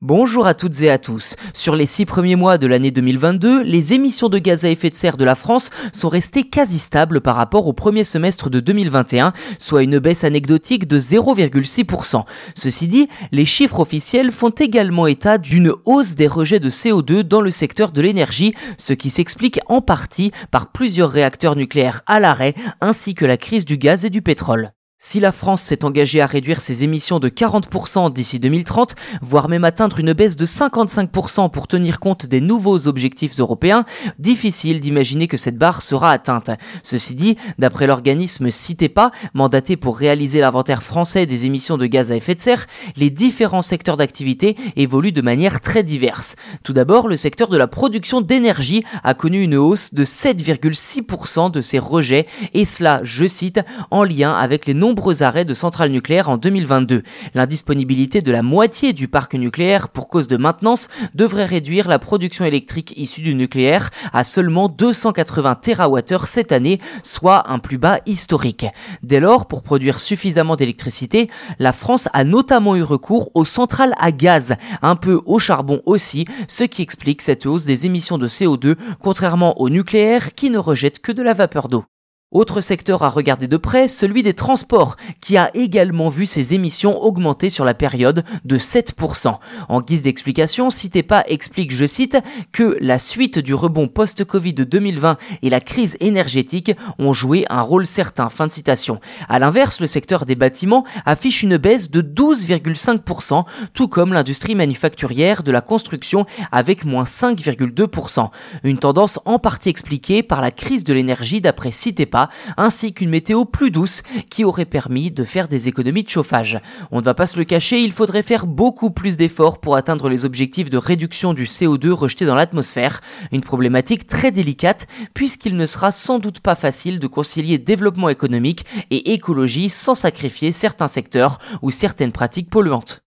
Bonjour à toutes et à tous. Sur les six premiers mois de l'année 2022, les émissions de gaz à effet de serre de la France sont restées quasi stables par rapport au premier semestre de 2021, soit une baisse anecdotique de 0,6%. Ceci dit, les chiffres officiels font également état d'une hausse des rejets de CO2 dans le secteur de l'énergie, ce qui s'explique en partie par plusieurs réacteurs nucléaires à l'arrêt ainsi que la crise du gaz et du pétrole. Si la France s'est engagée à réduire ses émissions de 40% d'ici 2030, voire même atteindre une baisse de 55% pour tenir compte des nouveaux objectifs européens, difficile d'imaginer que cette barre sera atteinte. Ceci dit, d'après l'organisme CITEPA, mandaté pour réaliser l'inventaire français des émissions de gaz à effet de serre, les différents secteurs d'activité évoluent de manière très diverse. Tout d'abord, le secteur de la production d'énergie a connu une hausse de 7,6% de ses rejets, et cela, je cite, en lien avec les nombreux arrêts de centrales nucléaires en 2022. L'indisponibilité de la moitié du parc nucléaire pour cause de maintenance devrait réduire la production électrique issue du nucléaire à seulement 280 TWh cette année, soit un plus bas historique. Dès lors, pour produire suffisamment d'électricité, la France a notamment eu recours aux centrales à gaz, un peu au charbon aussi, ce qui explique cette hausse des émissions de CO2, contrairement au nucléaire qui ne rejette que de la vapeur d'eau. Autre secteur à regarder de près, celui des transports, qui a également vu ses émissions augmenter sur la période de 7%. En guise d'explication, Citepa explique, je cite, que la suite du rebond post-Covid de 2020 et la crise énergétique ont joué un rôle certain. Fin de citation. À l'inverse, le secteur des bâtiments affiche une baisse de 12,5%, tout comme l'industrie manufacturière de la construction avec moins 5,2%. Une tendance en partie expliquée par la crise de l'énergie d'après Citepa ainsi qu'une météo plus douce qui aurait permis de faire des économies de chauffage. On ne va pas se le cacher, il faudrait faire beaucoup plus d'efforts pour atteindre les objectifs de réduction du CO2 rejeté dans l'atmosphère, une problématique très délicate puisqu'il ne sera sans doute pas facile de concilier développement économique et écologie sans sacrifier certains secteurs ou certaines pratiques polluantes.